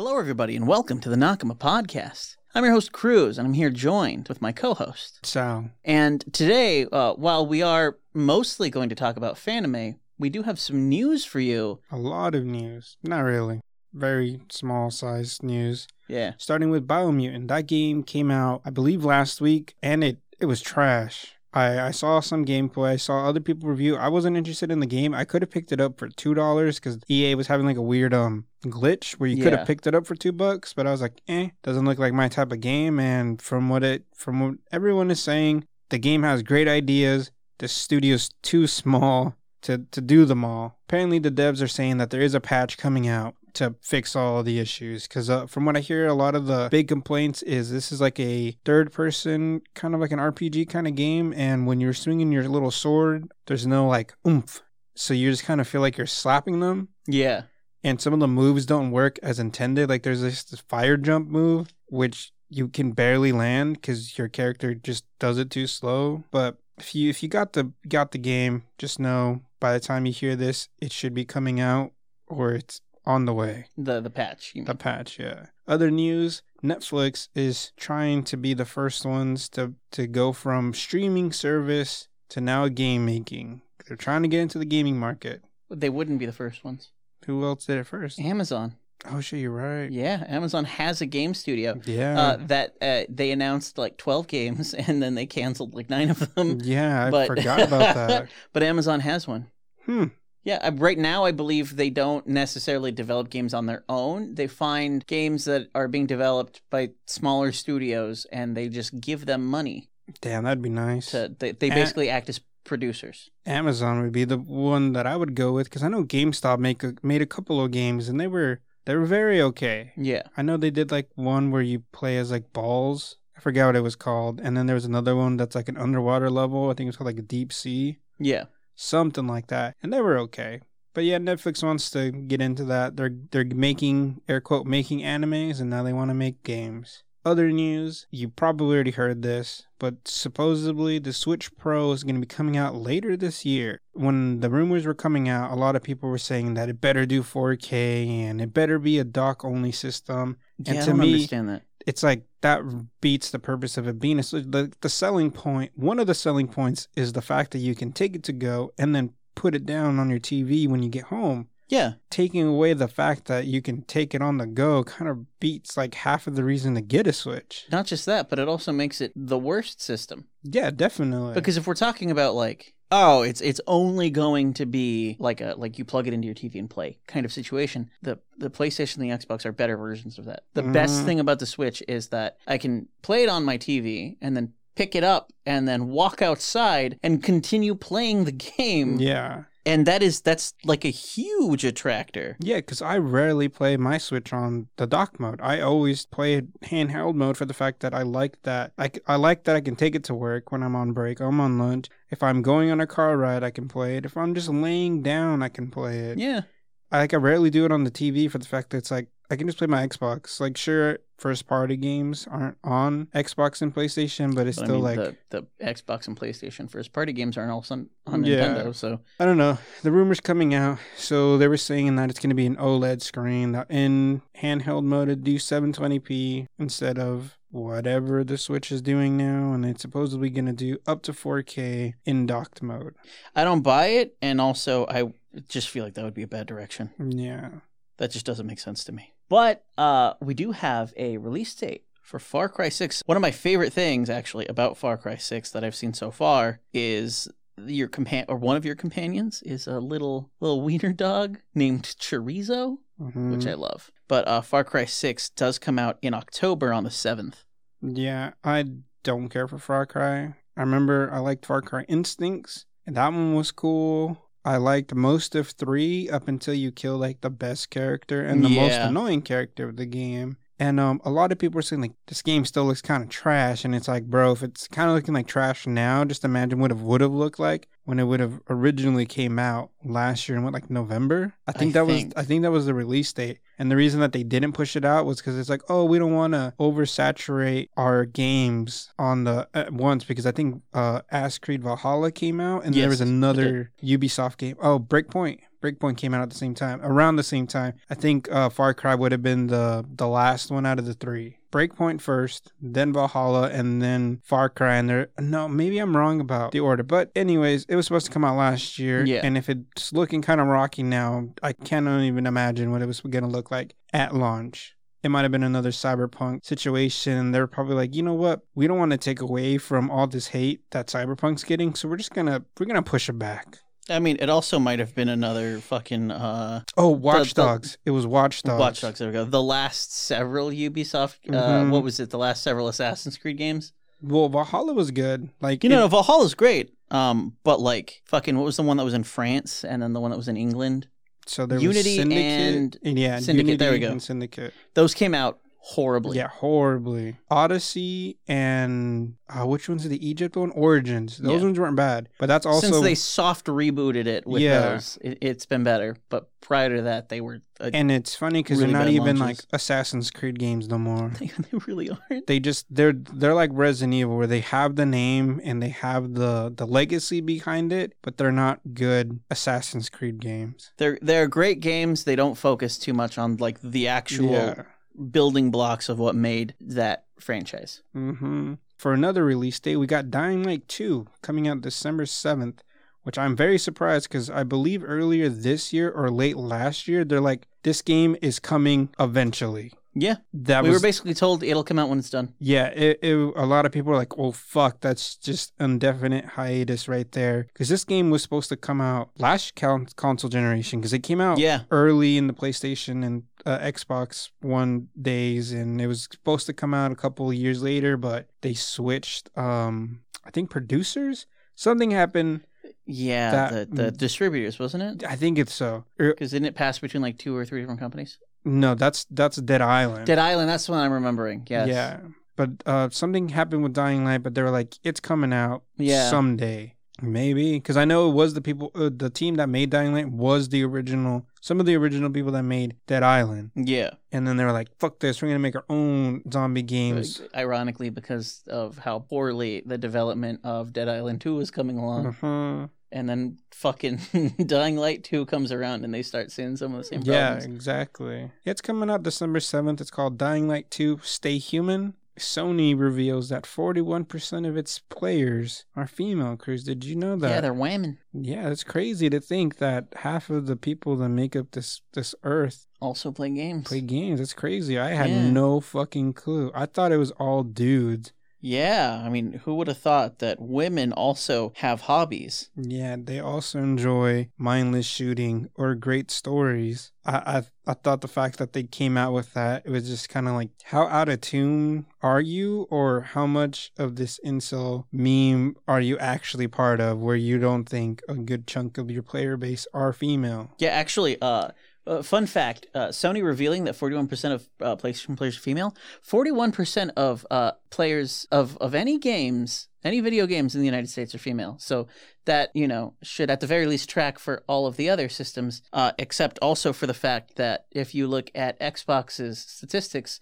Hello, everybody, and welcome to the Nakama Podcast. I'm your host, Cruz, and I'm here joined with my co host. So, And today, uh, while we are mostly going to talk about Fanime, we do have some news for you. a lot of news. Not really. Very small sized news. Yeah. Starting with Biomutant. That game came out, I believe, last week, and it, it was trash. I, I saw some gameplay. I saw other people review. I wasn't interested in the game. I could have picked it up for two dollars because EA was having like a weird um glitch where you could Yeah. have picked it up for two bucks. But I was like, eh, doesn't look like my type of game. And from what it from what everyone is saying, the game has great ideas. The studio's too small to to do them all. Apparently, the devs are saying that there is a patch coming out to fix all the issues. Because uh, from what I hear, a lot of the big complaints is this is like a third person kind of like an RPG kind of game, and when you're swinging your little sword, there's no like oomph. So you just kind of feel like you're slapping them, Yeah. and some of the moves don't work as intended. Like there's this, this fire jump move, which you can barely land because your character just does it too slow. But if you if you got the got the game, just know by the time you hear this, it should be coming out or it's on the way. The the patch. You The patch, yeah. Other news: Netflix is trying to be the first ones to to go from streaming service to now game making. They're trying to get into the gaming market. They wouldn't be the first ones. Who else did it first? Amazon. Oh shit, you're right. Yeah. Amazon has a game studio. Yeah. Uh, that uh, they announced like 12 games and then they canceled like nine of them. yeah, I but- forgot about that. But Amazon has one. Hmm. Yeah, uh, right now I believe they don't necessarily develop games on their own. They find games that are being developed by smaller studios and they just give them money Damn, that'd be nice. to they, they basically act as producers. Amazon would be the one that I would go with because I know GameStop make a, made a couple of games and they were they were very okay. Yeah. I know they did like one where you play as like balls. I forgot what it was called. And then there was another one that's like an underwater level. I think it was called like a deep sea, Yeah. Something like that. And they were okay. But yeah, Netflix wants to get into that. They're they're making air quote making animes and now they want to make games. Other news, you probably already heard this, but supposedly the Switch Pro is going to be coming out later this year. When the rumors were coming out, a lot of people were saying that it better do 4K and it better be a dock only system Yeah, And I to don't me- understand that. It's like that beats the purpose of it being a Switch. The, the selling point, one of the selling points is the fact that you can take it to go and then put it down on your TV when you get home. Yeah. Taking away the fact that you can take it on the go kind of beats like half of the reason to get a Switch. Not just that, but it also makes it the worst system. Yeah, definitely. Because if we're talking about like, oh, it's it's only going to be like a like you plug it into your TV and play kind of situation. The the PlayStation and the Xbox are better versions of that. The best Mhm. thing about the Switch is that I can play it on my TV and then pick it up and then walk outside and continue playing the game. yeah. And that is that's like a huge attractor. Yeah, because I rarely play my Switch on the dock mode. I always play it handheld mode for the fact that I like that. I, I like that I can take it to work when I'm on break, I'm on lunch. If I'm going on a car ride, I can play it. If I'm just laying down, I can play it. Yeah. I like I rarely do it on the TV for the fact that it's like I can just play my Xbox. Like sure, first party games aren't on Xbox and PlayStation, but it's But I still mean, like the, the Xbox and PlayStation first party games aren't also on, on Yeah. Nintendo, so I don't know. The rumors coming out, so they were saying that it's going to be an OLED screen that in handheld mode it'd do 720p instead of whatever the Switch is doing now, and it's supposedly going to do up to 4K in docked mode. I don't buy it, and also I just feel like that would be a bad direction. Yeah. That just doesn't make sense to me. But uh, we do have a release date for Far Cry 6. One of my favorite things, actually, about Far Cry 6 that I've seen so far is your compan or one of your companions is a little little wiener dog named Chorizo, Mhm. which I love. But uh, Far Cry 6 does come out in October on the 7th. Yeah, I don't care for Far Cry. I remember I liked Far Cry Instincts, and that one was cool. I liked most of three up until you kill like the best character and the most annoying character of the game. And um, a lot of people are saying like this game still looks kind of trash, and it's like, bro, if it's kind of looking like trash now, just imagine what it would have looked like when it would have originally came out last year in what like November. I think that think. was I think that was the release date, and the reason that they didn't push it out was because it's like, oh, we don't want to oversaturate our games on the at once because I think uh, Ass Creed Valhalla came out, and there was another Ubisoft game. Oh, Breakpoint. Breakpoint came out at the same time, around the same time. I think uh, Far Cry would have been the the last one out of the three. Breakpoint first, then Valhalla, and then Far Cry. And there, no, maybe I'm wrong about the order, but anyways, it was supposed to come out last year. Yeah. And if it's looking kind of rocky now, I cannot even imagine what it was going to look like at launch. It might have been another cyberpunk situation. They're probably like, you know what? We don't want to take away from all this hate that cyberpunk's getting, so we're just gonna we're gonna push it back. I mean, it also might have been another fucking uh, Oh, Watch the- Dogs. it was Watch Dogs. Watch Dogs. There we go. The last several Ubisoft, uh, Mhm. what was it? The last several Assassin's Creed games. Well, Valhalla was good. Like You it- know, Valhalla's great. Um, but like fucking, what was the one that was in France and then the one that was in England? so there Unity was Syndicate and yeah, Syndicate, Unity there we go. and Syndicate. Those came out horribly. Yeah, horribly. Odyssey and uh, which one's are the Egypt one? Origins. Those Yeah. ones weren't bad, but that's also Since they soft rebooted it with Yeah. those, it, it's been better. But prior to that, they were uh, and it's funny because really they're not even launches. like Assassin's Creed games no more. they, they really aren't. they just they're they're like Resident Evil where they have the name and they have the the legacy behind it, but they're not good Assassin's Creed games. They're they're great games. They don't focus too much on like the actual Yeah. Building blocks of what made that franchise. hmm For another release date, we got Dying Light 2 coming out December 7th, which I'm very surprised because I believe earlier this year or late last year, they're like, this game is coming eventually. Yeah, That we was were basically told it'll come out when it's done. Yeah, it, it, a lot of people are like, "Oh fuck, that's just indefinite hiatus right there." Because this game was supposed to come out last con- console generation, because it came out Yeah, early in the PlayStation and uh, Xbox One days, and it was supposed to come out a couple of years later, but they switched. Um, I think producers. Something happened. yeah. That- the the distributors, wasn't it? I think it's so. Er, Because didn't it pass between like two or three different companies? No, that's that's Dead Island. Dead Island. That's what I'm remembering. Yes. Yeah. But uh, something happened with Dying Light, but they were like, it's coming out Yeah. someday. Maybe. Because I know it was the people, uh, the team that made Dying Light was the original, some of the original people that made Dead Island. Yeah. And then they were like, fuck this, we're going to make our own zombie games. Ironically, because of how poorly the development of Dead Island 2 was coming along. Uh-huh. And then fucking Dying Light 2 comes around and they start seeing some of the same problems. Yeah, exactly. It's coming out December 7th. It's called Dying Light 2 Stay Human. Sony reveals that 41% of its players are female, Chris. Did you know that? Yeah, they're women. Yeah, it's crazy to think that half of the people that make up this this earth Also play games. play games. It's crazy. I had Yeah. no fucking clue. I thought it was all dudes. Yeah, I mean, who would have thought that women also have hobbies? Yeah, they also enjoy mindless shooting or great stories. I I, I thought the fact that they came out with that it was just kind of like how out of tune are you, or how much of this incel meme are you actually part of, where you don't think a good chunk of your player base are female. Yeah, actually, uh, uh fun fact: uh, Sony revealing that forty-one percent of uh, PlayStation players are female. Forty-one percent of uh, players of of any games, any video games in the United States are female. So that you know should at the very least track for all of the other systems, uh, except also for the fact that if you look at Xbox's statistics,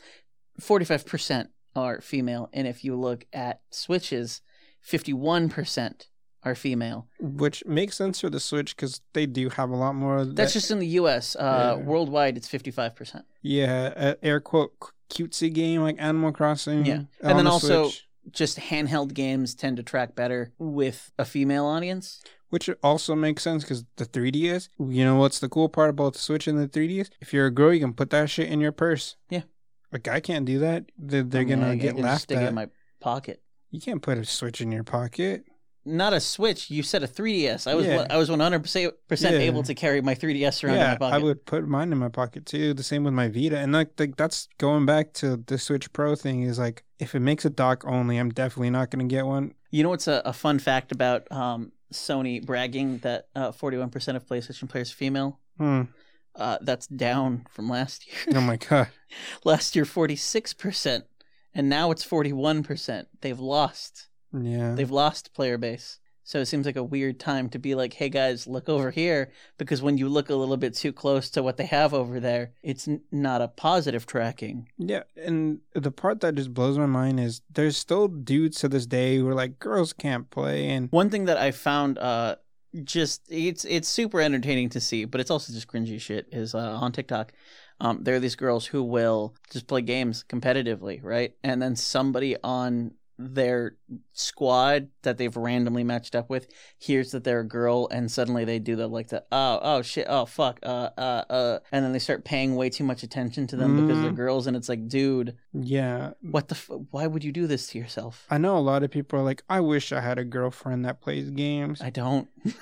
forty-five percent are female, and if you look at Switches, fifty-one percent are female. Which makes sense for the Switch because they do have a lot more. That's that- just in the U.S. Uh, Yeah. Worldwide, it's fifty-five percent. yeah, a air quote cutesy game like Animal Crossing. Yeah. And then the also- Switch, Just handheld games tend to track better with a female audience. which also makes sense because the 3DS. You know what's the cool part about the Switch and the 3DS? If you're a girl, you can put that shit in your purse. Yeah. A guy can't do that. They're, they're I mean, gonna I- I get laughed stick it at. in my pocket. You can't put a Switch in your pocket. Not a Switch. You said a 3DS. I was Yeah. I was 100 percent able to carry my 3DS around in yeah, my pocket. I would put mine in my pocket too. The same with my Vita, and like, like that's going back to the Switch Pro thing. Is like if it makes a dock only, I'm definitely not gonna get one. You know what's a, a fun fact about um, Sony bragging that uh, 41% of PlayStation players are female? Hmm. Uh, that's down from last year. Oh my god. last year, 46%, and now it's 41%. They've lost. Yeah. They've lost player base. So it seems like a weird time to be like, hey guys, look over here. Because when you look a little bit too close to what they have over there, it's n- not a positive tracking. Yeah, and the part that just blows my mind is there's still dudes to this day who are like, girls can't play, and One thing that I found uh, just it's it's super entertaining to see, but it's also just cringy shit. Is uh, on TikTok, um, there are these girls who will just play games competitively, right? And then somebody on their squad that they've randomly matched up with hears that they're a girl and suddenly they do the like the oh oh shit oh fuck uh uh uh and then they start paying way too much attention to them because they're Mhm. girls and it's like dude Yeah. what the f- why would you do this to yourself I know a lot of people are like, I wish I had a girlfriend that plays games. i don't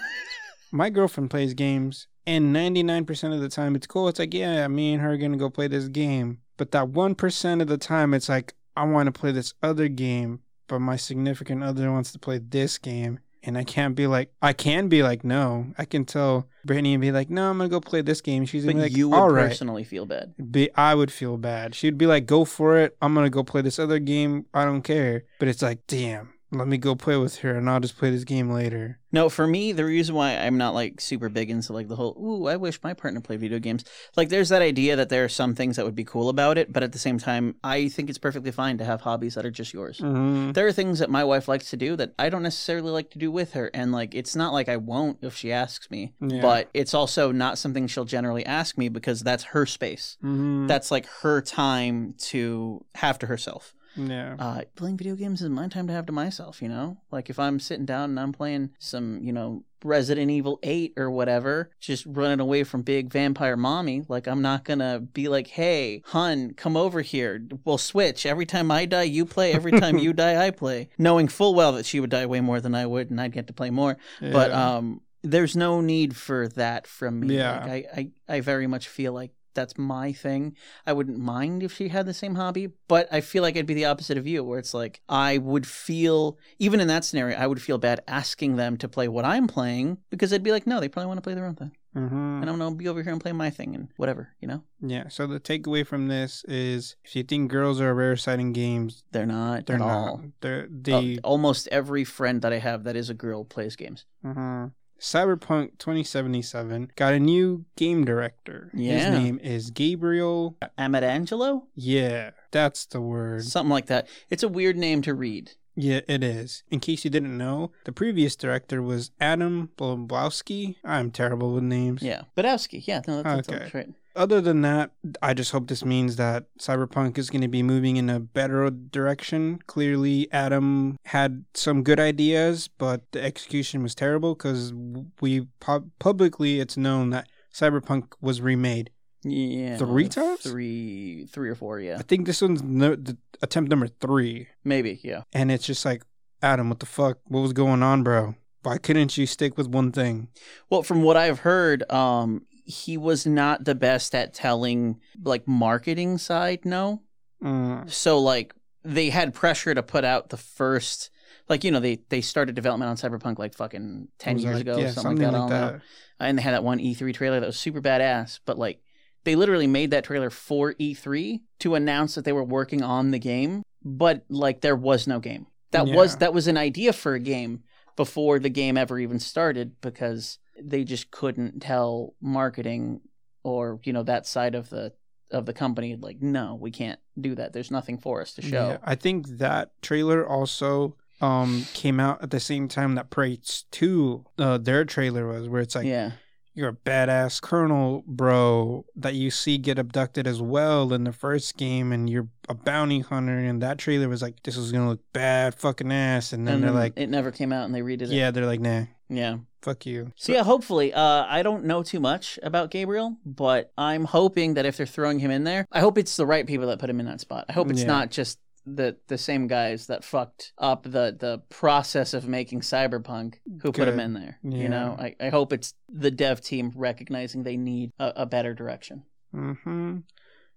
My girlfriend plays games, and 99% of the time it's cool. It's like, yeah, me and her are to go play this game. But that 1% of the time, it's like, I want to play this other game, but my significant other wants to play this game. And I can't be like, I can be like, no. I can tell Brittany and be like, no, I'm going to go play this game. She's but going to be like, you would all right. personally feel bad Be, I would feel bad. She'd be like, go for it. I'm going to go play this other game. I don't care. But it's like, damn, let me go play with her and I'll just play this game later. No, for me, the reason why I'm not like super big into like the whole, ooh, I wish my partner played video games. Like, there's that idea that there are some things that would be cool about it, but at the same time, I think it's perfectly fine to have hobbies that are just yours. hmm There are things that my wife likes to do that I don't necessarily like to do with her. And like, it's not like I won't if she asks me, Yeah. but it's also not something she'll generally ask me because that's her space. hmm That's like her time to have to herself. Yeah. Uh, playing video games is my time to have to myself, you know? Like if I'm sitting down and I'm playing some, you know, Resident Evil 8 or whatever, just running away from big vampire mommy, like I'm not gonna be like, hey, hun, come over here. We'll switch. Every time I die, you play. Every time you die, I play. Knowing full well that she would die way more than I would and I'd get to play more. But um, there's no need for that from me. Yeah. Like, I, I, I very much feel like that's my thing. I wouldn't mind if she had the same hobby, but I feel like it'd be the opposite of you, where it's like I would feel, even in that scenario, I would feel bad asking them to play what I'm playing because I'd be like, no, they probably want to play their own thing. Mhm. And I'm to be over here and play my thing and whatever, you know? Yeah. So the takeaway from this is, if you think girls are rare sighting games, They're not they're at not. all. They're Uh, almost every friend that I have that is a girl plays games. Mhm. Cyberpunk 2077 got a new game director. Yeah. His name is Gabriel. Amatangelo? Yeah, that's the word. Something like that. It's a weird name to read. Yeah, it is. In case you didn't know, the previous director was Adam Blumowski. I'm terrible with names. Yeah. Badowski. Yeah, no, that's, Okay. that's right. Other than that, I just hope this means that Cyberpunk is going to be moving in a better direction. Clearly, Adam had some good ideas, but the execution was terrible because we pub- publicly it's known that Cyberpunk was remade. Yeah. Three times? Three, three or four. Yeah, I think this one's no, the attempt number three, maybe. Yeah. and it's just like Adam, what the fuck? What was going on, bro? Why couldn't you stick with one thing? Well, from what I've heard, um, he was not the best at telling like marketing side. No, Mm, so like they had pressure to put out the first. Like you know they they started development on Cyberpunk like fucking ten years like- ago, yeah, something, like that. I don't and they had that one E3 trailer that was super badass. But like, they literally made that trailer for E3 to announce that they were working on the game, but like there was no game. That was that was an idea for a game before the game ever even started because they just couldn't tell marketing or you know that side of the of the company like no we can't do that. There's nothing for us to show. Yeah, I think that trailer also um came out at the same time that Prey 2 uh, their trailer was where it's like yeah. You're a badass colonel bro that you see get abducted as well in the first game and you're a bounty hunter. And that trailer was like this was gonna look bad fucking ass. And then and they're like it never came out and they redid it. Yeah they're like nah yeah fuck you So yeah, hopefully. Uh, I don't know too much about Gabriel, but I'm hoping that if they're throwing him in there, I hope it's the right people that put him in that spot. I hope it's Yeah. not just the the same guys that fucked up the the process of making Cyberpunk who put him in there. Yeah. You know, I, I hope it's the dev team recognizing they need a, a better direction. mm-hmm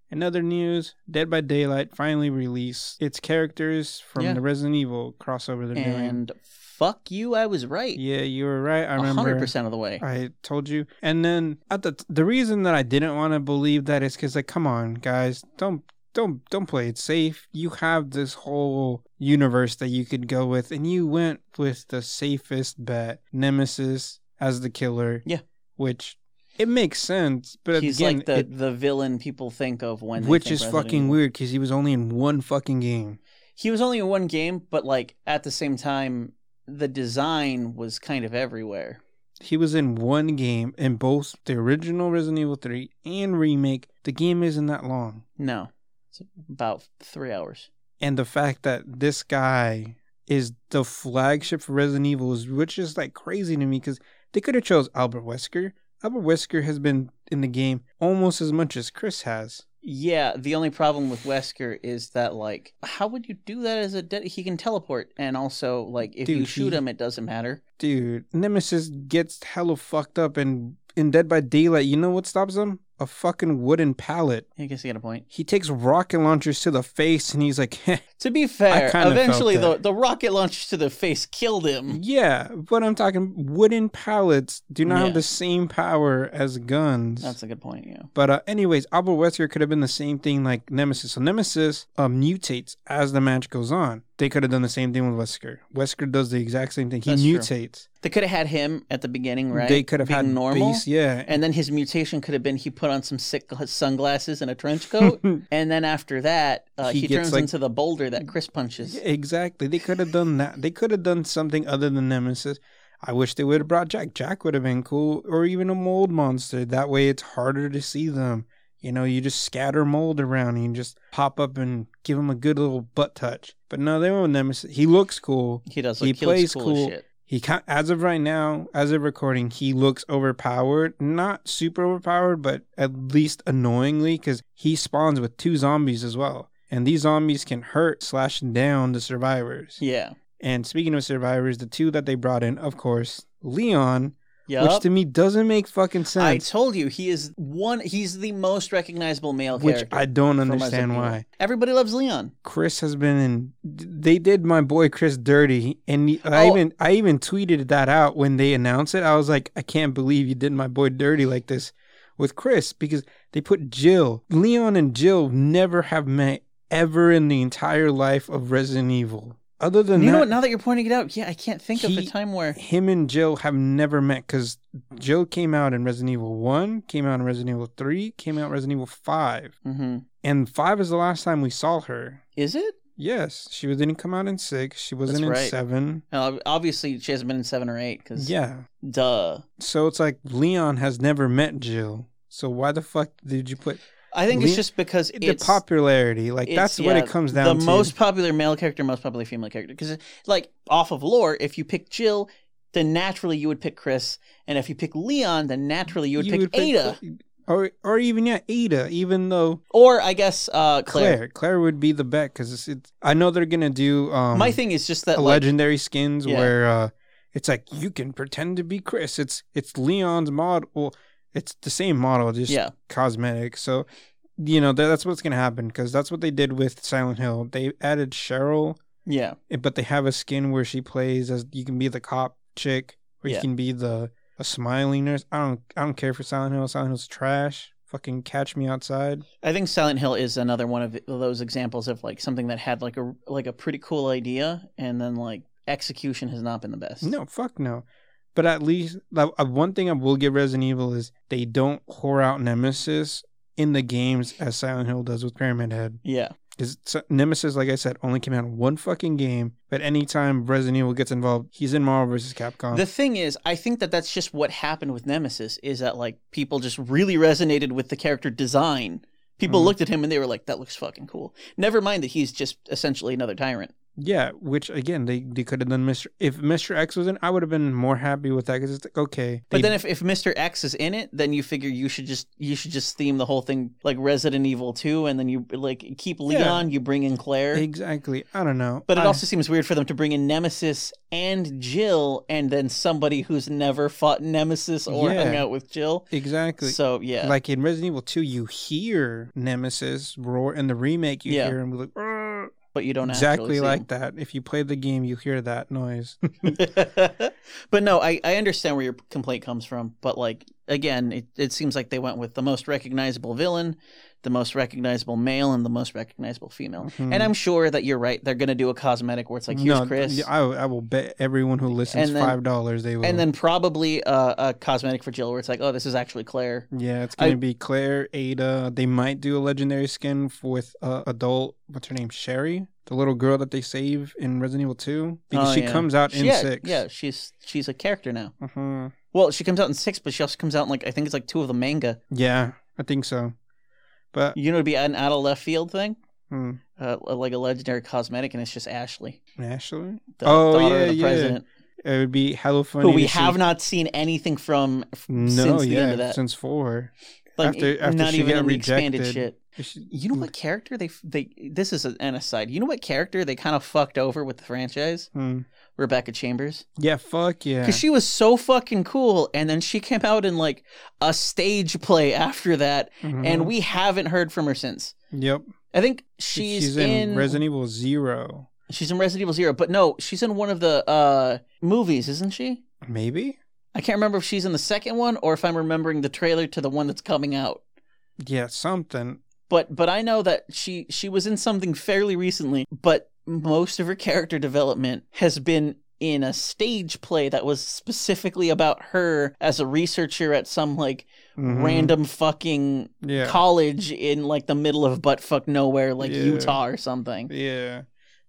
in other news, Dead by Daylight finally released its characters from Yeah. the Resident Evil crossover they're doing. And fuck you, I was right. Yeah, you were right. I remember. hundred percent of the way. I told you. And then at the the reason that I didn't want to believe that is because like, come on, guys, don't don't don't play it safe. You have this whole universe that you could go with, and you went with the safest bet, Nemesis as the killer. Yeah. which it makes sense, but He's again, like the it- the villain people think of when they which is Resident fucking Evil. weird because he was only in one fucking game. he was only in one game, but like at the same time, the design was kind of everywhere. he was in one game in both the original Resident Evil 3 and remake. The game isn't that long. No, it's about three hours. And the fact that this guy is the flagship for Resident Evil is which is like crazy to me because they could have chose Albert Wesker. Albert Wesker has been in the game almost as much as Chris has. Yeah, the only problem with Wesker is that like, how would you do that as a de- he can teleport, and also like if you shoot he- him, it doesn't matter. Dude, Nemesis gets hella fucked up and in Dead by Daylight, you know what stops him? A fucking wooden pallet. I guess you got a point. He takes rocket launchers to the face and he's like, "Heh, To be fair, eventually the the rocket launch to the face killed him. yeah, but I'm talking wooden pallets do not Yeah. have the same power as guns. That's a good point. Yeah. But uh, anyways, Albert Wesker could have been the same thing like Nemesis. So Nemesis uh, mutates as the match goes on. They could have done the same thing with Wesker. Wesker does the exact same thing. He That's true. mutates. They could have had him at the beginning, right? They could have Being had normal. yeah. And then his mutation could have been he put on some sick sunglasses and a trench coat, and then after that, uh, He he, turns like- into the boulder that Chris punches. Yeah, exactly. They could have done that. They could have done something other than Nemesis. I wish they would have brought Jack. Jack would have been cool, or even a mold monster. That way, it's harder to see them. You know, you just scatter mold around and you just pop up and give him a good little butt touch. But no, they won't Nemesis. He looks cool. He does. He Look, he, looks plays cool, cool. He as of right now, as of recording, he looks overpowered. Not super overpowered, but at least annoyingly, because he spawns with two zombies as well, and these zombies can hurt slash down the survivors. Yeah. And speaking of survivors, the two that they brought in, of course, Leon, Yep. which to me doesn't make fucking sense. I told you he is one. He's the most recognizable male which character. I don't understand why. Everybody loves Leon. Chris has been in. They did my boy Chris dirty, and he- I Oh. even I even tweeted that out when they announced it. I was like, I can't believe you did my boy dirty like this with Chris because they put Jill, Leon, and Jill never have met ever in the entire life of Resident Evil. Other than you that, know what? Now that you're pointing it out, yeah, I can't think of a time where. him and Jill have never met because Jill came out in Resident Evil One, came out in Resident Evil Three, came out in Resident Evil Five, hmm and Five is the last time we saw her. Is it? Yes, she didn't come out in six. She wasn't in seven. Obviously, she hasn't been in seven or eight. Cause Yeah. duh. So it's like Leon has never met Jill. So why the fuck did you put I think it's just because the it's popularity? Like that's it's- what it comes down the to. The most popular male character, most popular female character. Because, like, off of lore, if you pick Jill, then naturally you would pick Chris, and if you pick Leon, then naturally you would pick Ada, or or even yeah, Ada. Even though or I guess uh, Claire. Claire, Claire would be the bet because it's, it's. I know they're gonna do um My thing is just that, like, legendary skins Yeah. where uh it's like you can pretend to be Chris. It's it's Leon's mod. Well, it's the same model, just yeah, cosmetic. So, you know, that, that's what's going to happen because that's what they did with Silent Hill. They added Cheryl, yeah, eh, but they have a skin where she plays as you can be the cop chick or Yeah. you can be the a smiling nurse. I don't I don't care for Silent Hill. Silent Hill's trash. Fucking catch me outside. I think Silent Hill is another one of those examples of like something that had like a like a pretty cool idea, and then like execution has not been the best. No, fuck no. But at least like, uh, one thing I will give Resident Evil is they don't whore out Nemesis in the games as Silent Hill does with Pyramid Head. Yeah, Because Nemesis, like I said, only came out in one fucking game. But anytime Resident Evil gets involved, he's in Marvel vs. Capcom. The thing is, I think that that's just what happened with Nemesis is that like people just really resonated with the character design. People Mhm. looked at him and they were like, "That looks fucking cool." Never mind that he's just essentially another tyrant. Yeah, which again, they, they could have done Mr. If Mr. X was in, I would have been more happy with that because it's like, okay. But then if, if Mr. X is in it, then you figure you should just you should just theme the whole thing like Resident Evil 2 and then you like keep Leon, you bring in Claire. Exactly. I don't know. But it I- also seems weird for them to bring in Nemesis and Jill and then somebody who's never fought Nemesis or Yeah. hung out with Jill. Exactly. So, yeah. Like in Resident Evil 2, you hear Nemesis roar. In the remake, you Yeah. hear him like! But you don't exactly like that. If you play the game, you hear that noise. but no, I, I understand where your complaint comes from. But like again, it, it seems like they went with the most recognizable villain, the most recognizable male, and the most recognizable female. Mhm. And I'm sure that you're right. They're gonna do a cosmetic where it's like here's no, Chris, I, I will bet everyone who listens then- five dollars they will. and then probably a, a cosmetic for Jill where it's like, oh, this is actually Claire. yeah, it's gonna be Claire, Ada. They might do a legendary skin with uh, adult. What's her name? Sherry, the little girl that they save in Resident Evil Two, because Oh, she yeah. comes out in yeah, six. yeah, she's she's a character now. Mhm. Well, she comes out in six, but she also comes out in like I think it's like two of the manga. Yeah, I think so. But You know, it'd be an out of left field thing, hmm, uh, like a legendary cosmetic, and it's just Ashley, Ashley, the Oh, daughter yeah, of the yeah. president, it would be hella funny. who we to see- have not seen anything from f- No, since the yeah, end of that. since four. like after- after not she even got in the expanded rejected. shit. You know what character they they this is an aside. You know what character they kind of fucked over with the franchise? Hmm. Rebecca Chambers. Yeah, fuck yeah. Because she was so fucking cool, and then she came out in like a stage play after that, Mhm. and we haven't heard from her since. Yep. I think she's, in, in, Resident Evil Zero. She's in Resident Evil Zero, but no, she's in one of the uh movies, isn't she? Maybe. I can't remember if she's in the second one or if I'm remembering the trailer to the one that's coming out. Yeah, something. But but I know that she she was in something fairly recently, but most of her character development has been in a stage play that was specifically about her as a researcher at some like Mhm. random fucking Yeah. college in like the middle of buttfuck nowhere like Yeah. Utah or something. Yeah.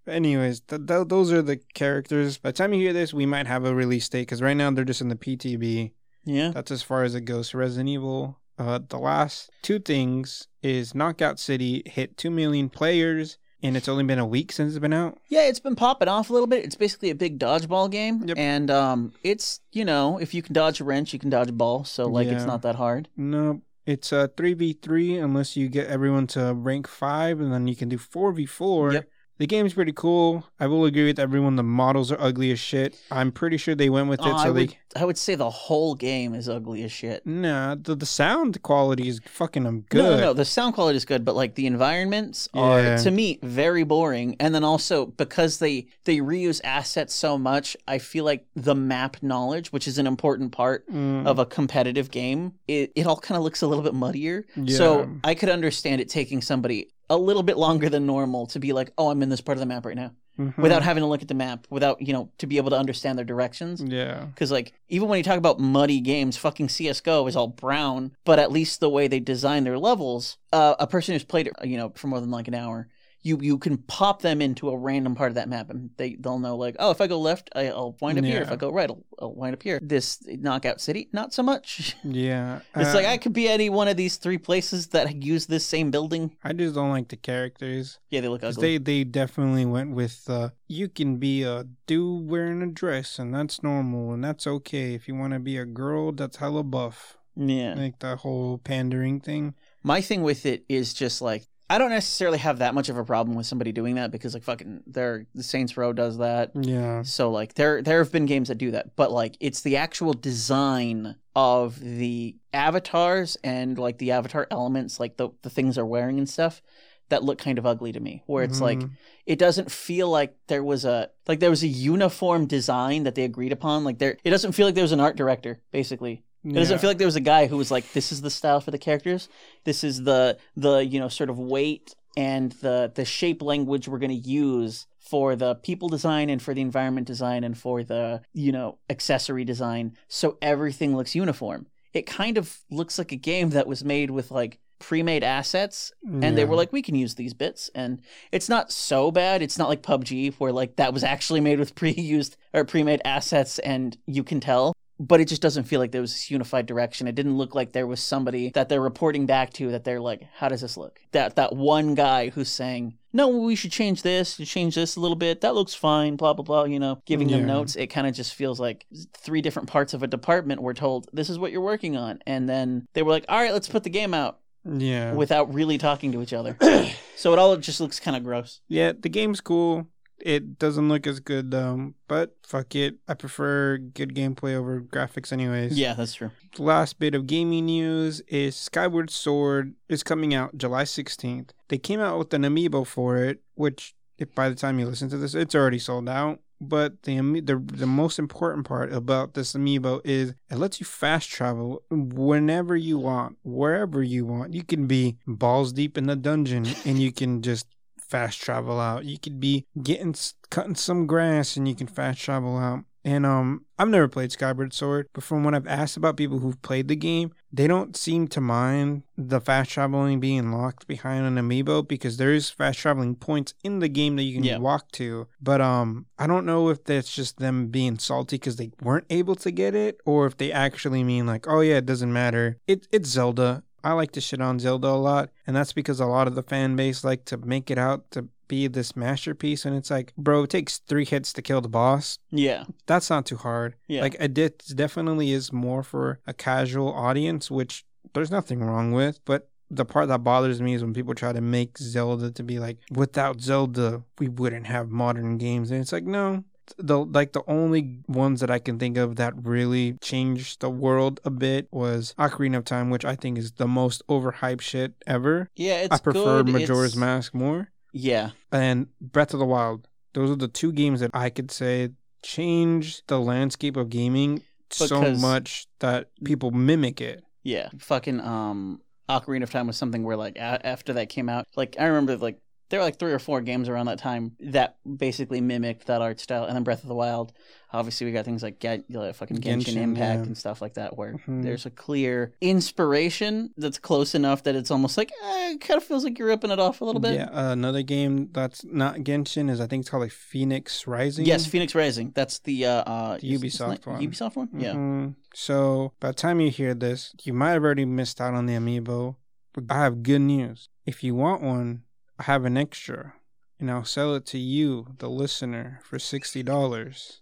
But anyways, th- th- those are the characters. By the time you hear this, we might have a release date because right now they're just in the PTB. Yeah. That's as far as it goes. Resident Evil. Uh, the last two things is Knockout City hit two million players, and it's only been a week since it's been out. Yeah, it's been popping off a little bit. It's basically a big dodgeball game. Yep. And um it's, you know, if you can dodge a wrench, you can dodge a ball. So like Yeah. it's not that hard. No, it's a three v three unless you get everyone to rank five, and then you can do four v four. Yep. The game's pretty cool. I will agree with everyone. The models are ugly as shit. I'm pretty sure they went with it I so they. would I would say the whole game is ugly as shit. Nah, the, the sound quality is fucking um, good. No, no, no. The sound quality is good, but like the environments are Yeah. to me very boring. And then also because they they reuse assets so much, I feel like the map knowledge, which is an important part Mm, of a competitive game, it, it all kind of looks a little bit muddier. Yeah. So I could understand it taking somebody a little bit longer than normal to be like, oh, I'm in this part of the map right now, mhm. without having to look at the map, without you know to be able to understand their directions. Yeah. Because like even when you talk about muddy games, fucking CS:GO is all brown, but at least the way they design their levels, uh, a person who's played it, you know, for more than like an hour, you you can pop them into a random part of that map, and they they'll know like, oh, if I go left, I, I'll wind up here. If I go right, I'll, I'll wind up here. This Knockout City, not so much. Yeah. It's Uh, like I could be any one of these three places that use this same building. I just don't like the characters. Yeah, they look ugly. They they definitely went with uh you can be a dude wearing a dress and that's normal and that's okay. If you want to be a girl, that's hella buff. yeah. Like the whole pandering thing. My thing with it is just like I don't necessarily have that much of a problem with somebody doing that because like fucking there the Saints Row does that. Yeah. So like there there have been games that do that, but like it's the actual design of the avatars and like the avatar elements, like the the things they're wearing and stuff that look kind of ugly to me. Where it's like Mhm. it doesn't feel like there was a like there was a uniform design that they agreed upon. Like there it doesn't feel like there was an art director, basically. It doesn't feel like there was a guy who was like, "This is the style for the characters. This is the the you know sort of weight and the the shape language we're going to use for the people design and for the environment design and for the you know accessory design. So everything looks uniform. It kind of looks like a game that was made with like pre-made assets and they were like we can use these bits and it's not so bad it's not like pubg where like that was actually made with pre-used or pre-made assets and you can tell but it just doesn't feel like there was this unified direction it didn't look like there was somebody that they're reporting back to that they're like how does this look that that one guy who's saying no we should change this change this a little bit that looks fine blah blah blah you know giving them notes it kind of just feels like three different parts of a department were told this is what you're working on and then they were like all right let's put the game out Yeah. without really talking to each other. so it all just looks kind of gross. Yeah, the game's cool. It doesn't look as good though, but fuck it. I prefer good gameplay over graphics anyways. Yeah, that's true. The last bit of gaming news is Skyward Sword is coming out July 16th. They came out with an amiibo for it, which if by the time you listen to this, it's already sold out. But the the the most important part about this amiibo is it lets you fast travel whenever you want, wherever you want. You can be balls deep in the dungeon and you can just fast travel out. You could be getting cutting some grass and you can fast travel out. And um, I've never played Skyward Sword, but from what I've asked about people who've played the game, they don't seem to mind the fast traveling being locked behind an amiibo because there is fast traveling points in the game that you can Yeah. walk to. But um, I don't know if that's just them being salty because they weren't able to get it, or if they actually mean like, oh yeah, it doesn't matter. It it's Zelda. I like to shit on Zelda a lot, and that's because a lot of the fan base like to make it out to be this masterpiece, and it's like, bro, it takes three hits to kill the boss Yeah. that's not too hard. Yeah. Like it definitely is more for a casual audience, which there's nothing wrong with. But the part that bothers me is when people try to make Zelda to be like, without Zelda, we wouldn't have modern games. And it's like, no. The like the only ones that I can think of that really changed the world a bit was Ocarina of Time, which I think is the most overhyped shit ever. Yeah, it's I prefer good. Majora's It's- Mask more Yeah. and Breath of the Wild. Those are the two games that I could say changed the landscape of gaming so much that people mimic it. Yeah, fucking um, Ocarina of Time was something where like a- after that came out, like I remember like there were like three or four games around that time that basically mimicked that art style, and then Breath of the Wild. Obviously, we got things like Get, uh, fucking Genshin, Genshin, Impact yeah. and stuff like that, where Mhm. there's a clear inspiration that's close enough that it's almost like eh, it kind of feels like you're ripping it off a little bit. Yeah, uh, another game that's not Genshin is I think it's called like Fenyx Rising. Yes, Fenyx Rising. That's the uh, uh The is- is Ubisoft it one. Ubisoft one. Yeah. Mhm. So by the time you hear this, you might have already missed out on the amiibo. But I have good news. If you want one, I have an extra, and I'll sell it to you, the listener, for sixty dollars.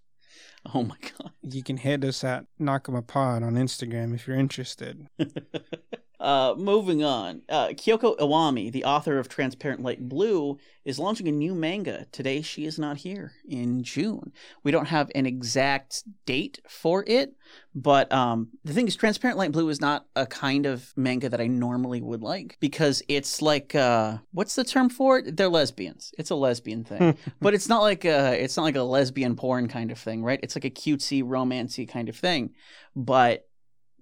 Oh my god. You can hit us at Nakama Pod on Instagram if you're interested. uh, moving on. Uh, Kiyoko Iwami, the author of Transparent Light Blue, is launching a new manga. Today, she is not here in June. We don't have an exact date for it, but um, the thing is, Transparent Light Blue is not a kind of manga that I normally would like because it's like, uh, what's the term for it? They're lesbians. It's a lesbian thing, but it's not like a, it's not like a lesbian porn kind of thing, right? It's like a cutesy, romancy kind of thing, but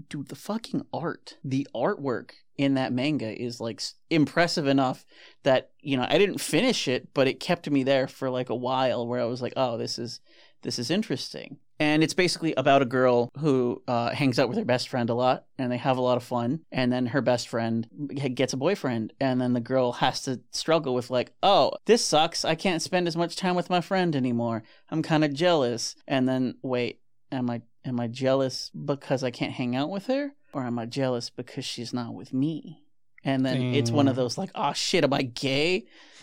dude, the fucking art, the artwork in that manga is like impressive enough that you know I didn't finish it, but it kept me there for like a while where I was like, oh, this is this is interesting. And it's basically about a girl who uh, hangs out with her best friend a lot, and they have a lot of fun. And then her best friend gets a boyfriend, and then the girl has to struggle with like, oh, this sucks. I can't spend as much time with my friend anymore. I'm kind of jealous. And then wait, am I am I jealous because I can't hang out with her, or am I jealous because she's not with me? And then it's one of those like, oh shit, am I gay?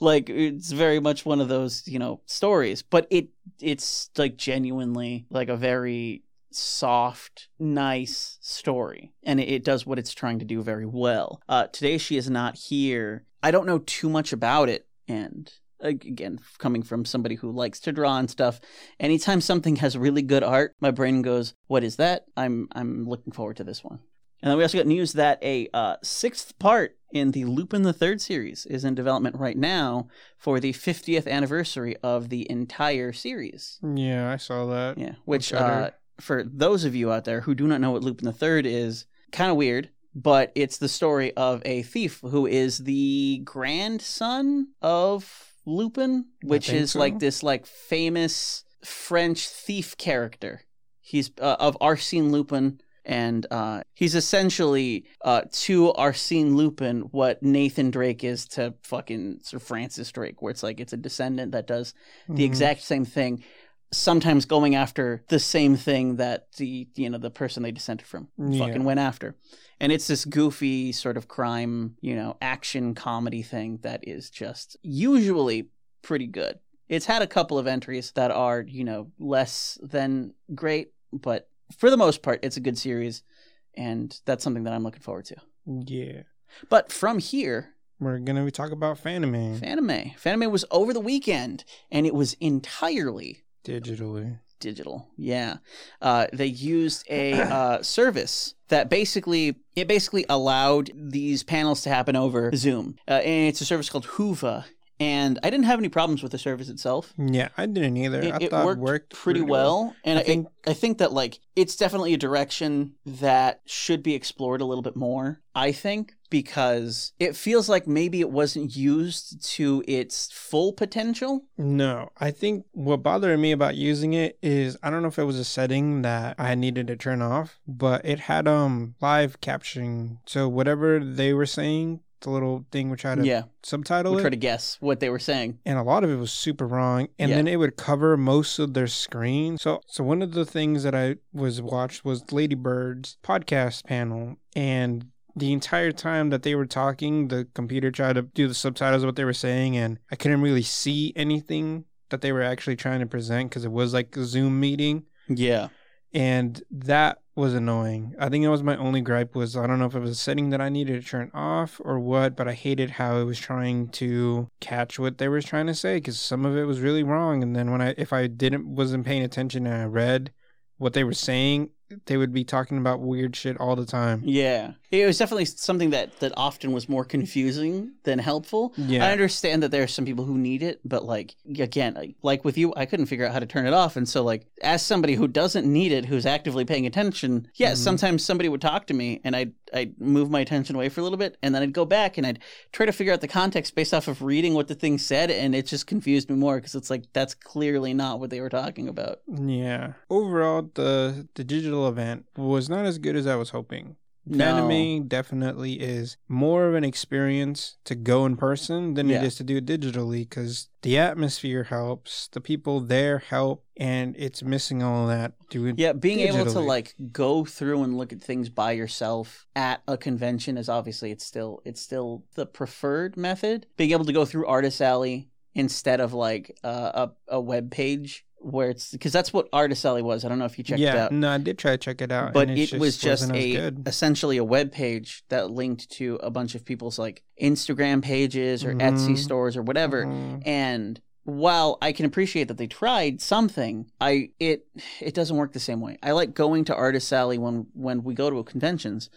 like it's very much one of those you know stories but it it's like genuinely like a very soft nice story and it, it does what it's trying to do very well uh today she is not here i don't know too much about it and again coming from somebody who likes to draw and stuff anytime something has really good art my brain goes what is that i'm i'm looking forward to this one and then we also got news that a uh, sixth part in the Lupin the Third series is in development right now for the 50th anniversary of the entire series. yeah, I saw that. Yeah, which uh, for those of you out there who do not know what Lupin the Third is, kind of weird. But it's the story of a thief who is the grandson of Lupin, which is so. like this like famous French thief character. He's uh, of Arsène Lupin, and uh, he's essentially uh, to Arsène Lupin what Nathan Drake is to fucking Sir Francis Drake, where it's like it's a descendant that does the Mhm. exact same thing, sometimes going after the same thing that the you know the person they descended from Yeah. fucking went after. And it's this goofy sort of crime, you know, action comedy thing that is just usually pretty good. It's had a couple of entries that are, you know, less than great, but for the most part, it's a good series, and that's something that I'm looking forward to. Yeah. But from here, We're gonna be talking about Fanime Fanime. Fanime was over the weekend, and it was entirely digitally. Digital. Yeah, uh, they used a uh, service that basically it basically allowed these panels to happen over Zoom, uh, and it's a service called Hoova. And I didn't have any problems with the service itself. Yeah, I didn't either. It, I it thought worked, worked pretty well, and I I think- think I think that like it's definitely a direction that should be explored a little bit more. I think because it feels like maybe it wasn't used to its full potential. No, I think what bothered me about using it is I don't know if it was a setting that I needed to turn off, but it had um live captioning. So whatever they were saying, the little thing would try to Yeah, subtitle we it. try to guess what they were saying. and a lot of it was super wrong and Yeah. then it would cover most of their screen so so one of the things that i was watched was lady bird's podcast panel and the entire time that they were talking the computer tried to do the subtitles of what they were saying and i couldn't really see anything that they were actually trying to present because it was like a zoom meeting Yeah, and that was annoying. I think that was my only gripe was I don't know if it was a setting that I needed to turn off or what, but I hated how it was trying to catch what they were trying to say because some of it was really wrong. And then when I if I didn't wasn't paying attention and I read what they were saying, they would be talking about weird shit all the time. yeah. It was definitely something that that often was more confusing than helpful. Yeah. I understand that there are some people who need it, but like again, like- like with you, I couldn't figure out how to turn it off, and so like as somebody who doesn't need it, who's actively paying attention, yes, Mhm. sometimes somebody would talk to me, and I'd I'd move my attention away for a little bit, and then I'd go back and I'd try to figure out the context based off of reading what the thing said, and it just confused me more because it's like that's clearly not what they were talking about. Yeah. Overall, the the digital event was not as good as I was hoping. No. Anime definitely is more of an experience to go in person than Yeah. it is to do it digitally because the atmosphere helps, the people there help, and it's missing all that doing. Yeah, being able to like go through and look at things by yourself at a convention is obviously it's still it's still the preferred method. Being able to go through Artist Alley instead of like uh, a a web page where it's because that's what Artist Alley was. I don't know if you checked yeah, it out. no, I did try to check it out, But it was just wasn't as a essentially a web page that linked to a bunch of people's like Instagram pages or Etsy Mhm. stores or whatever Mhm. and while I can appreciate that they tried something, I it it doesn't work the same way. I like going to Artist Alley when when we go to conventions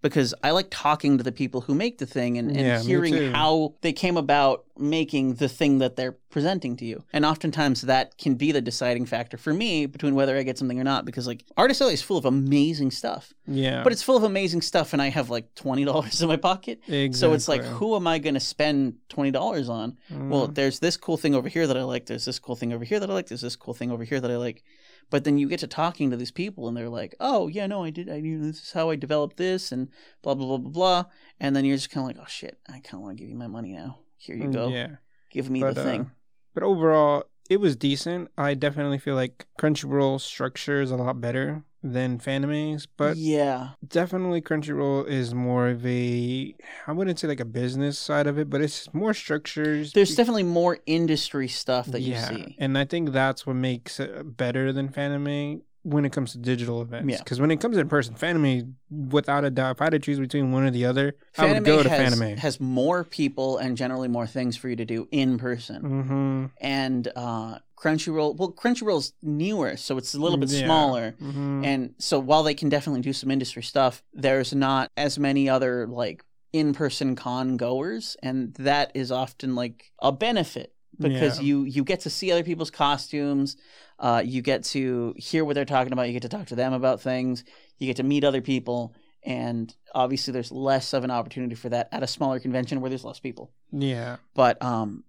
because I like talking to the people who make the thing and, and Yeah, hearing how they came about making the thing that they're presenting to you. And oftentimes that can be the deciding factor for me between whether I get something or not because like Artist Alley is full of amazing stuff. Yeah, But it's full of amazing stuff and I have like $20 in my pocket. So it's like who am I going to spend $20 on? well, Mhm. there's this cool thing over here that I like. There's this cool thing over here that I like. There's this cool thing over here that I like. But then you get to talking to these people, and they're like, "Oh, yeah, no, I did. I knew this is how I developed this, and blah blah blah blah blah." And then you're just kind of like, "Oh shit, I kind of want to give you my money now. Here you go. Mm, Yeah. Give me But, the uh, thing." But overall, it was decent. I definitely feel like Crunchyroll structure is a lot better than Fanime's, but yeah, definitely Crunchyroll is more of a I wouldn't say like a business side of it, but it's more structures. there's definitely more industry stuff that you see. and I think that's what makes it better than Fanime when it comes to digital events. Yeah. Because when it comes in person, Fanime, without a doubt, if I had to choose between one or the other, I would go to has, Fanime. has more people and generally more things for you to do in person. mm-hmm. And uh, Crunchyroll, well, Crunchyroll's newer, so it's a little bit Yeah. smaller. Mm-hmm. And so while they can definitely do some industry stuff, there's not as many other like in-person con goers and that is often like a benefit because Yeah. you you get to see other people's costumes, uh, you get to hear what they're talking about, you get to talk to them about things, you get to meet other people and obviously there's less of an opportunity for that at a smaller convention where there's less people. yeah. But um,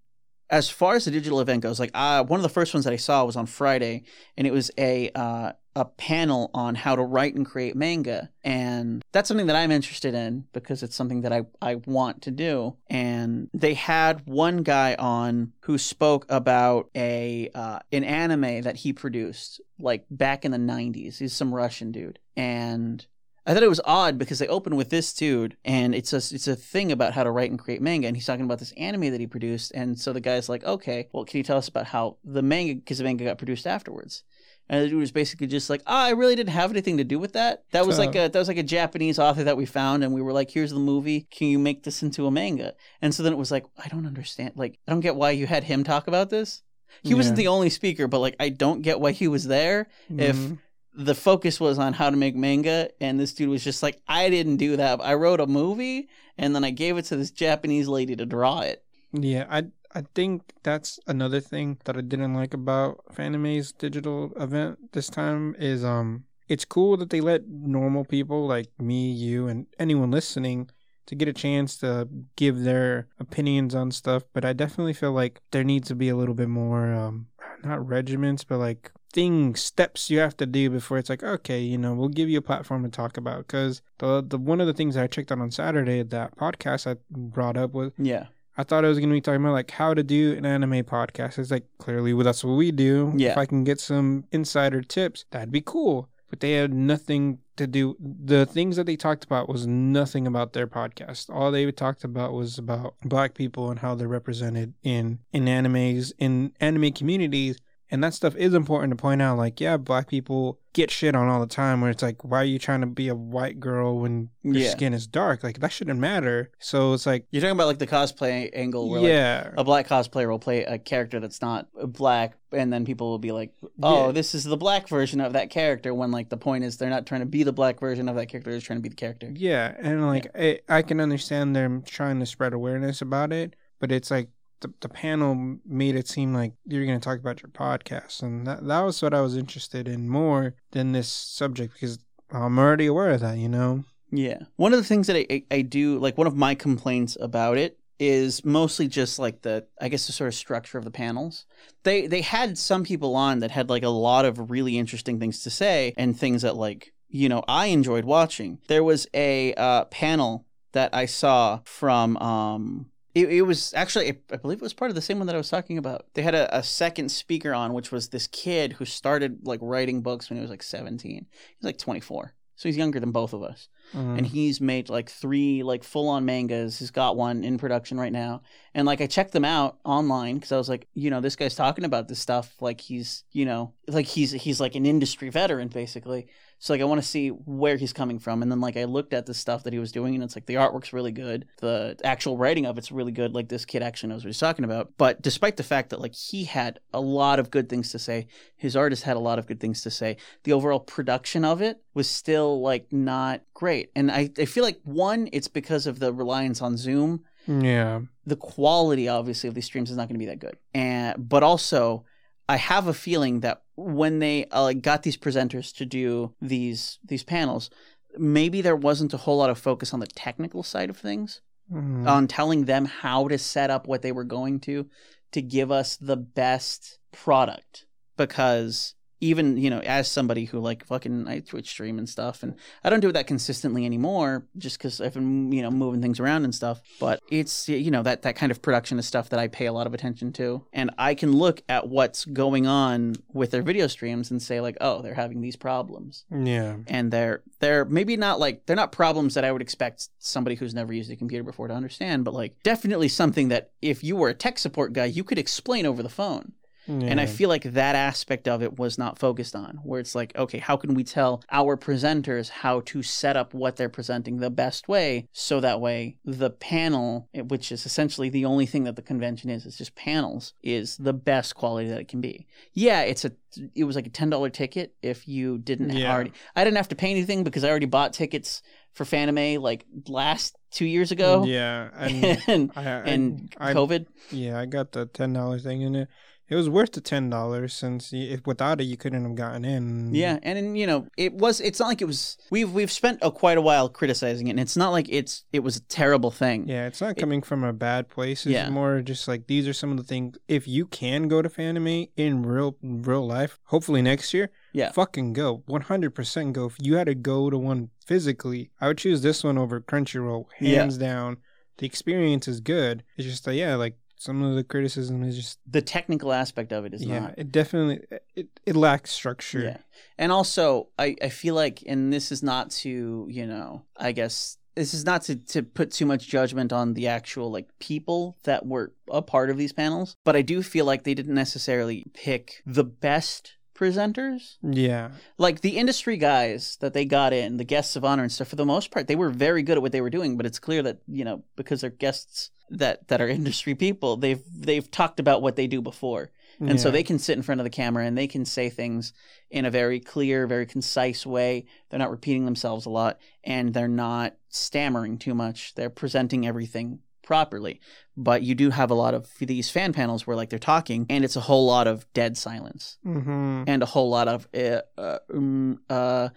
as far as the digital event goes, like uh, one of the first ones that I saw was on Friday, and it was a uh, a panel on how to write and create manga, and that's something that I'm interested in because it's something that I I want to do. And they had one guy on who spoke about a uh, an anime that he produced like back in the '90s. He's some Russian dude, and I thought it was odd because they open with this dude, and it's a it's a thing about how to write and create manga, and he's talking about this anime that he produced, and so the guy's like, okay, well, can you tell us about how the manga, because the manga got produced afterwards, and the dude was basically just like, oh, I really didn't have anything to do with that. That was like a that was like a Japanese author that we found, and we were like, here's the movie, can you make this into a manga? And so then it was like, I don't understand, like, I don't get why you had him talk about this. He wasn't the only speaker, but like, I don't get why he was there if Mhm. The focus was on how to make manga and this dude was just like i didn't do that i wrote a movie and then i gave it to this japanese lady to draw it Yeah, I I think that's another thing that I didn't like about Fanime's digital event this time is um it's cool that they let normal people like me, you, and anyone listening to get a chance to give their opinions on stuff. But I definitely feel like there needs to be a little bit more, um, not regiments, but like things, steps you have to do before it's like, okay, you know, we'll give you a platform to talk about. Because the the one of the things I checked out on Saturday, that podcast I brought up was Yeah. I thought I was going to be talking about like how to do an anime podcast. It's like clearly well, that's what we do. Yeah. If I can get some insider tips, that'd be cool. But they had nothing to do. The things that they talked about was nothing about their podcast. All they talked about was about black people and how they're represented in in animes in anime communities. And that stuff is important to point out. Like, yeah, black people get shit on all the time. Where it's like, why are you trying to be a white girl when your Yeah. skin is dark? Like that shouldn't matter. So it's like, You're talking about like the cosplay angle where like, yeah, a black cosplayer will play a character that's not black and then people will be like oh Yeah. this is the black version of that character when like the point is they're not trying to be the black version of that character they're trying to be the character Yeah, and like I, I can understand them trying to spread awareness about it, but it's like the, the panel made it seem like you're going to talk about your podcast, and that that was what I was interested in more than this subject because I'm already aware of that, you know. yeah. One of the things that I, I, I do like one of my complaints about it is mostly just like the i guess the sort of structure of the panels. They they had some people on that had like a lot of really interesting things to say and things that like you know i enjoyed watching. There was a uh, panel that i saw from um it, it was actually i believe it was part of the same one that i was talking about. They had a, a second speaker on which was this kid who started like writing books when he was like 17 he's like 24 so he's younger than both of us. Um, and he's made like three like full on mangas. He's got one in production right now, and like I checked them out online because I was like, you know, this guy's talking about this stuff. Like he's you know like he's he's like an industry veteran basically. So like I want to see where he's coming from, and then like I looked at the stuff that he was doing, and it's like the artwork's really good, the actual writing of it's really good. Like this kid actually knows what he's talking about. But despite the fact that like he had a lot of good things to say, his artist had a lot of good things to say. The overall production of it was still like not great. And I, I feel like one, it's because of the reliance on Zoom. yeah, The quality obviously of these streams is not going to be that good. And but also I have a feeling that when they uh, got these presenters to do these these panels, maybe there wasn't a whole lot of focus on the technical side of things Mhm. on telling them how to set up what they were going to to give us the best product because even you know as somebody who like fucking I Twitch stream and stuff and I don't do that consistently anymore just because I've been you know moving things around and stuff but it's you know that that kind of production is stuff that I pay a lot of attention to and I can look at what's going on with their video streams and say like oh they're having these problems yeah, and they're they're maybe not like they're not problems that I would expect somebody who's never used a computer before to understand, but like definitely something that if you were a tech support guy, you could explain over the phone. And I feel like that aspect of it was not focused on, where it's like, okay, how can we tell our presenters how to set up what they're presenting the best way so that way the panel, eh, which is essentially the only thing that the convention is, it's just panels, is the best quality that it can be. Yeah, it's a it was like a ten dollar ticket if you didn't Yeah. already I didn't have to pay anything because I already bought tickets for Fanime like last two years ago. yeah, and and I, I, and I, COVID. yeah, I got the ten dollar thing in it. It was worth the ten dollars since y- if without it you couldn't have gotten in. Yeah, and, and you know, it was. It's not like it was. We've we've spent a, quite a while criticizing it, and it's not like it's it was a terrible thing. Yeah, it's not coming from a bad place. It's Yeah. more just like these are some of the things. If you can go to Fanime in real real life, hopefully next year, Yeah. fucking go, one hundred percent go. If you had to go to one physically, I would choose this one over Crunchyroll, Yeah. hands down. The experience is good. It's just that yeah, like some of the criticism is just The technical aspect of it is yeah, not. it definitely it, it lacks structure. Yeah, and also I I feel like, and this is not to you know, I guess this is not to to put too much judgment on the actual like people that were a part of these panels, but I do feel like they didn't necessarily pick the best presenters. Yeah, like the industry guys that they got in, the guests of honor and stuff, for the most part, they were very good at what they were doing. But it's clear that you know because they're guests that that are industry people, they've they've talked about what they do before, and so they can sit in front of the camera and they can say things in a very clear, very concise way. They're not repeating themselves a lot, and they're not stammering too much. They're presenting everything properly. But you do have a lot of these fan panels where like they're talking and it's a whole lot of dead silence Mm-hmm. and a whole lot of uh, uh, um, uh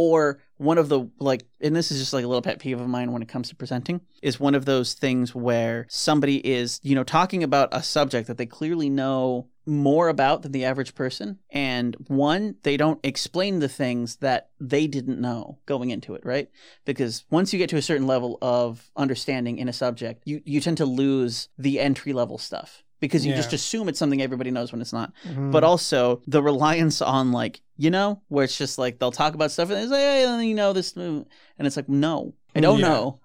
or one of the like and this is just like a little pet peeve of mine when it comes to presenting is one of those things where somebody is you know talking about a subject that they clearly know more about than the average person and one they don't explain the things that they didn't know going into it right? Because once you get to a certain level of understanding in a subject you you tend to lose the entry level stuff because you Yeah. just assume it's something everybody knows when it's not Mhm. but also the reliance on like you know where it's just like they'll talk about stuff and it's like hey, you know this and it's like no i don't Yeah. know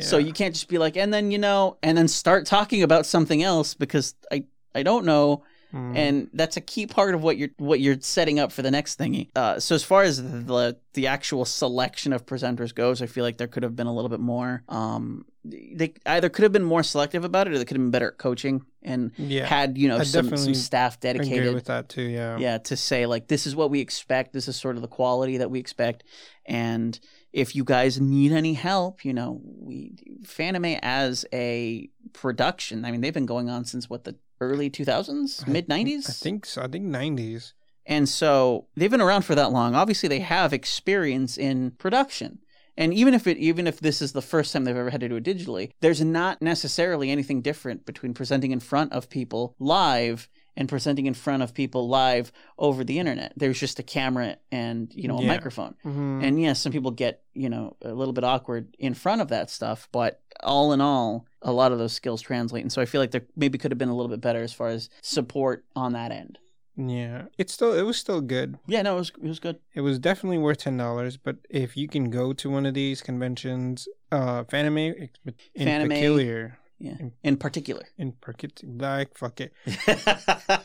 so you can't just be like and then you know and then start talking about something else because i i don't know Mhm. and that's a key part of what you're what you're setting up for the next thingy. Uh, so as far as the the actual selection of presenters goes, I feel like there could have been a little bit more. Um, they either could have been more selective about it, or they could have been better at coaching and yeah, had you know I some, some staff dedicated with that too. Yeah. yeah to say like this is what we expect this is sort of the quality that we expect and if you guys need any help you know we fanime as a production i mean they've been going on since what the early 2000s mid 90s I think so. I think nineties. and so they've been around for that long. Obviously, they have experience in production. And even if it even if this is the first time they've ever had to do it digitally, there's not necessarily anything different between presenting in front of people live and presenting in front of people live over the internet. There's just a camera and, you know, a Yeah. microphone. Mm-hmm. And yes, some people get, you know, a little bit awkward in front of that stuff, but all in all, a lot of those skills translate. And so I feel like there maybe could have been a little bit better as far as support on that end. yeah, it's still it was still good. Yeah, no, it was it was good. It was definitely worth ten dollars. But if you can go to one of these conventions, uh, Fanime in Fanime. particular, Yeah. In- In particular. in particular, like fuck it.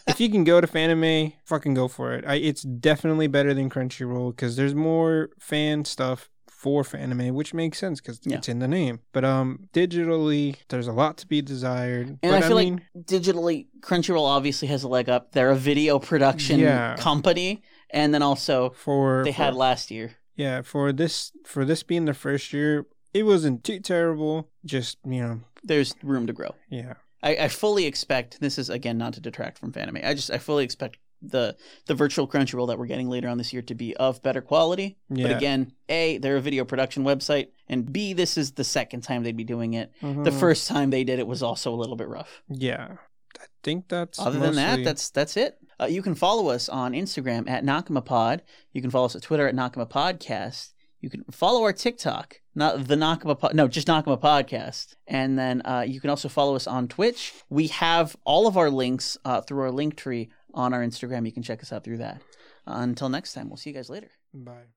if you can go to Fanime, fucking go for it. I, it's definitely better than Crunchyroll because there's more fan stuff for Fanime, which makes sense because Yeah. it's in the name. But um, digitally, there's a lot to be desired. And but I feel mean, like digitally, Crunchyroll obviously has a leg up. They're a video production Yeah. company, and then also for they for- had last year. yeah for this for this being the first year, it wasn't too terrible. Just you know, There's room to grow. yeah, I, I fully expect this is again not to detract from Fanime. I just I fully expect the the virtual Crunchyroll that we're getting later on this year to be of better quality. yeah. But again, a they're a video production website, and b this is the second time they'd be doing it. The Mhm. first time they did it was also a little bit rough. yeah, I think that's Other than that, that's that's it. Uh, you can follow us on Instagram at NakamaPod. You can follow us at Twitter at Nakama Podcast. You can follow our TikTok, not the Nakama, po- no, just Nakama Podcast. And then uh, you can also follow us on Twitch. We have all of our links uh, through our link tree on our Instagram. You can check us out through that. Uh, until next time, we'll see you guys later. bye.